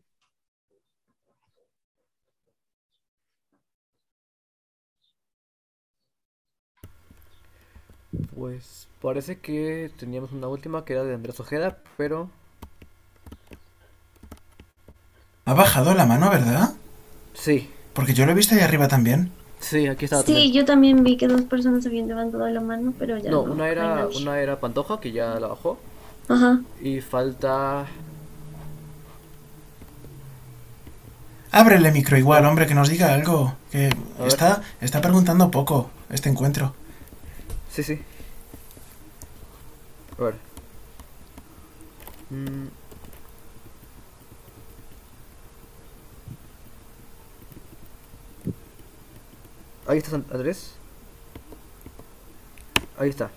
Pues parece que teníamos una última que era de Andrés Ojeda, pero... Ha bajado la mano, ¿verdad? Sí. Porque yo lo he visto ahí arriba también. Sí, aquí estaba. Sí, también. yo también vi que dos personas habían levantado la mano, pero ya No, no. una era, una era Pantoja, que ya la bajó. Ajá. Y falta... Ábrele micro igual, hombre, que nos diga algo. Que está, está preguntando poco este encuentro. Sí, sí. A ver. Mm. Ahí está Andrés. Ahí está.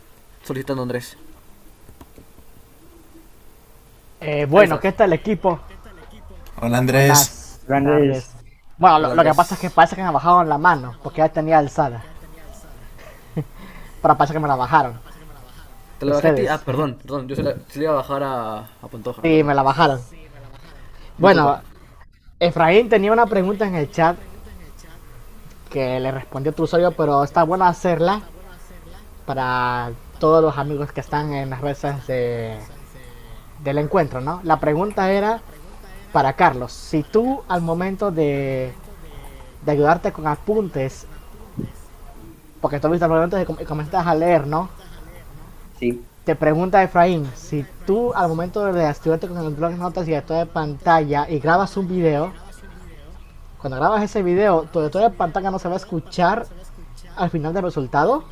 Solicitando a Andrés. Eh, bueno, está. ¿qué tal el equipo? Hola Andrés. Grandes. tardes. Bueno, lo, Hola, lo que Andrés. pasa es que parece que me bajaron la mano, porque ya tenía alzada. <laughs> Pero parece que me la bajaron. Te la bajé a ti. Ustedes. Ah, perdón, perdón. Yo se, la, se iba a bajar a, a Pantoja. Sí, me la bajaron. Bueno, Efraín tenía una pregunta en el chat que le respondió tu usuario, pero está bueno hacerla para todos los amigos que están en las redes de, del encuentro, ¿no? La pregunta era para Carlos, si tú al momento de, de ayudarte con apuntes porque tú viste el momento y comenzaste a leer, ¿no? Sí. Te pregunta Efraín, si tú al momento de estudiarte con el blog de notas y esto de pantalla y grabas un video, cuando grabas ese video, tu lector de pantalla no se va a escuchar al final del resultado?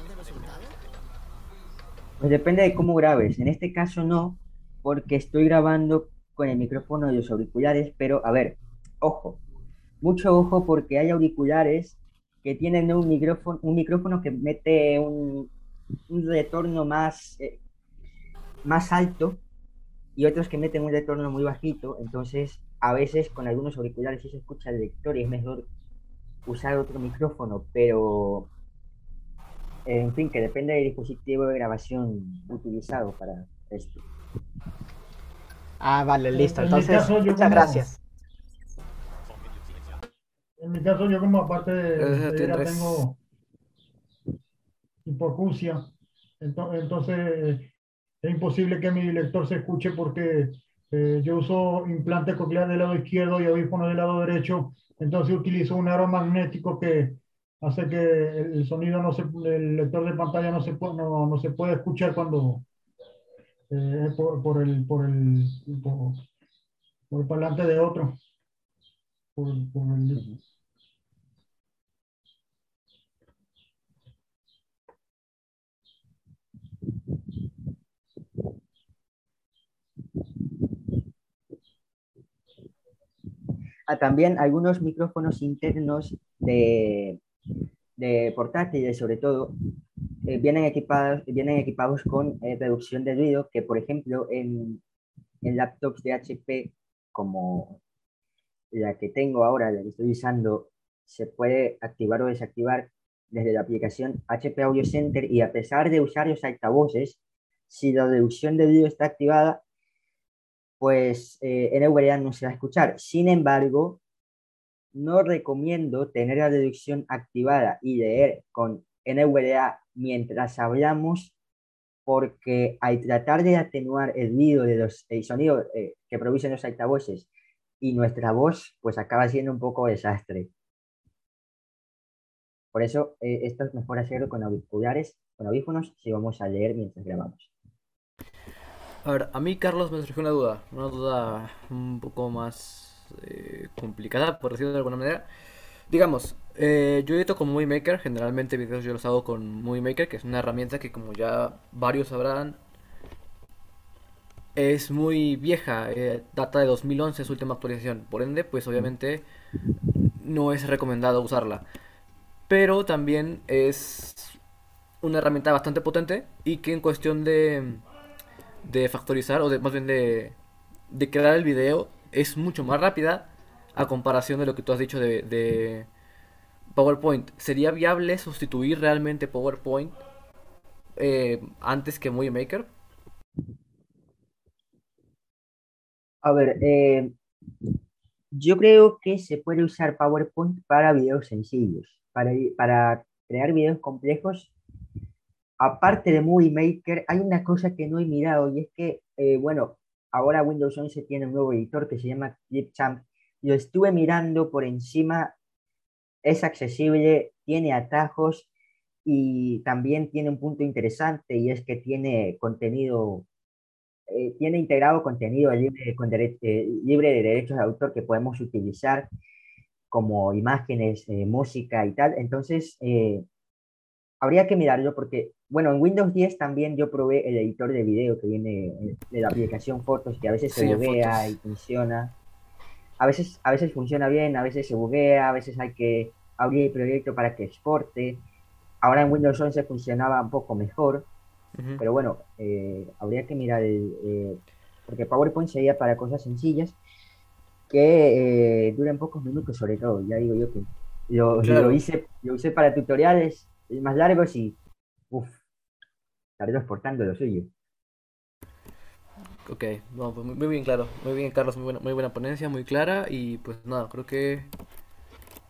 Pues depende de cómo grabes. En este caso no, porque estoy grabando con el micrófono y los auriculares, pero a ver, ojo, mucho ojo porque hay auriculares que tienen un micrófono, un micrófono que mete un, retorno más, eh, más alto y otros que meten un retorno muy bajito, entonces a veces con algunos auriculares sí se escucha el lector y es mejor usar otro micrófono, pero en fin, que depende del dispositivo de grabación utilizado para esto. Ah, vale, listo. Entonces, muchas gracias. En mi caso, yo como aparte de, de tengo hipocusia, entonces es imposible que mi lector se escuche porque eh, yo uso implante coclear del lado izquierdo y audífono del lado derecho, entonces utilizo un aro magnético que hace que el sonido no se, el lector de pantalla no se, no, no se puede escuchar cuando eh, por, por, el por el por, por el parlante de otro. Por, por el, también algunos micrófonos internos de, de portátiles, sobre todo, eh, vienen, equipados, vienen equipados con eh, reducción de ruido, que por ejemplo en, en, laptops de HP, como la que tengo ahora, la que estoy usando, se puede activar o desactivar desde la aplicación HP Audio Center y a pesar de usar los altavoces, si la reducción de ruido está activada, pues eh, NVDA no se va a escuchar. Sin embargo, no recomiendo tener la deducción activada y leer con NVDA mientras hablamos, porque al tratar de atenuar el ruido de los el sonido eh, que producen los altavoces y nuestra voz, pues acaba siendo un poco desastre. Por eso eh, esto es mejor hacerlo con auriculares, con audífonos, si vamos a leer mientras grabamos. A ver, a mí, Carlos, me surgió una duda. Una duda un poco más eh, complicada, por decirlo de alguna manera. Digamos, eh, yo edito con Movie Maker. Generalmente videos yo los hago con Movie Maker, que es una herramienta que, como ya varios sabrán, es muy vieja. Eh, data de 2011 su última actualización. Por ende, pues obviamente no es recomendado usarla. Pero también es una herramienta bastante potente y que en cuestión de de factorizar, o de, más bien de, de crear el video, es mucho más rápida a comparación de lo que tú has dicho de, de PowerPoint. ¿Sería viable sustituir realmente PowerPoint eh, antes que Movie Maker? A ver, eh, yo creo que se puede usar PowerPoint para videos sencillos. Para, para crear videos complejos aparte de Movie Maker, hay una cosa que no he mirado y es que, eh, bueno, ahora Windows 11 tiene un nuevo editor que se llama Clipchamp. Lo estuve mirando por encima, es accesible, tiene atajos y también tiene un punto interesante y es que tiene contenido, eh, tiene integrado contenido eh, libre de derechos de autor que podemos utilizar como imágenes, música y tal. Entonces, habría que mirarlo porque bueno, en Windows 10 también yo probé el editor de video que viene de la aplicación Fotos, que a veces se buguea y funciona. A veces, a veces funciona bien, a veces se buguea, a veces hay que abrir el proyecto para que exporte. Ahora en Windows 11 funcionaba un poco mejor, pero bueno, eh, habría que mirar el... Eh, porque PowerPoint sería para cosas sencillas que eh, duran pocos minutos sobre todo. Ya digo yo que lo, lo, hice, lo usé para tutoriales más largos y... Uf, estaré exportando lo suyo. Ok, pues muy bien claro, muy bien Carlos, muy buena, muy buena ponencia, muy clara y pues nada, creo que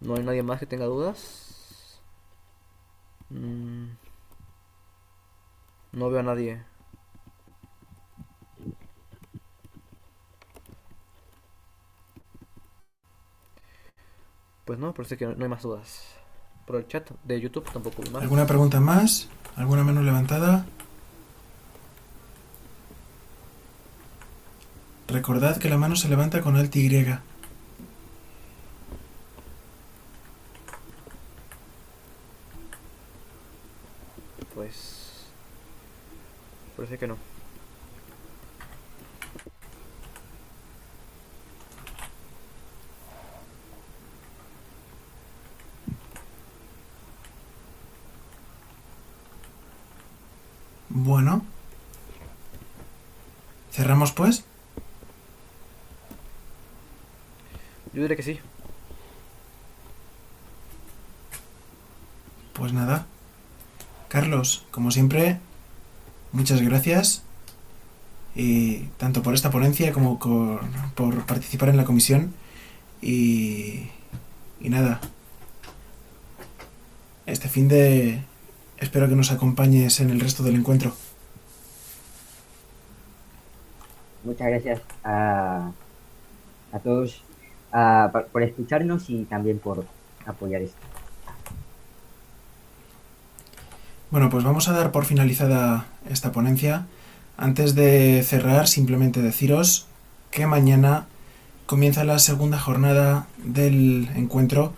no hay nadie más que tenga dudas. Mm, no veo a nadie. Pues no, parece que no hay más dudas. Por el chat de YouTube, tampoco más. ¿Alguna pregunta más? ¿Alguna mano levantada? Recordad que la mano se levanta con alt Y. Pues... Parece que no. Bueno. ¿Cerramos pues? Yo diría que sí. Pues nada. Carlos, como siempre, muchas gracias. Y tanto por esta ponencia como por, participar en la comisión. Y, y nada. Este fin de espero que nos acompañes en el resto del encuentro. Muchas gracias a, a todos por escucharnos y también por apoyar esto. Bueno, pues vamos a dar por finalizada esta ponencia. Antes de cerrar, simplemente deciros que mañana comienza la segunda jornada del encuentro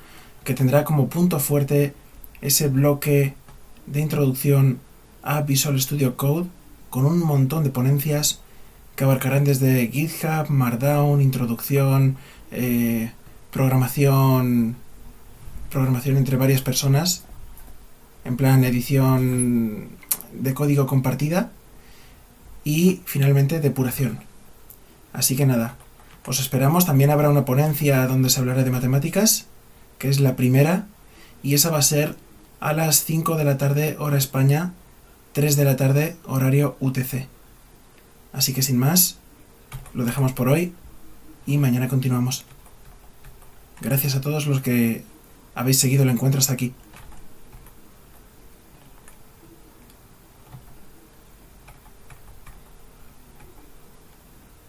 que tendrá como punto fuerte ese bloque de introducción a Visual Studio Code con un montón de ponencias que abarcarán desde GitHub, Markdown, introducción, eh, programación, programación entre varias personas, en plan edición de código compartida y finalmente depuración. Así que nada, os esperamos. También habrá una ponencia donde se hablará de matemáticas, que es la primera, y esa va a ser a las 5 de la tarde hora España, 3 de la tarde horario UTC. Así que sin más, lo dejamos por hoy y mañana continuamos. Gracias a todos los que habéis seguido el encuentro hasta aquí.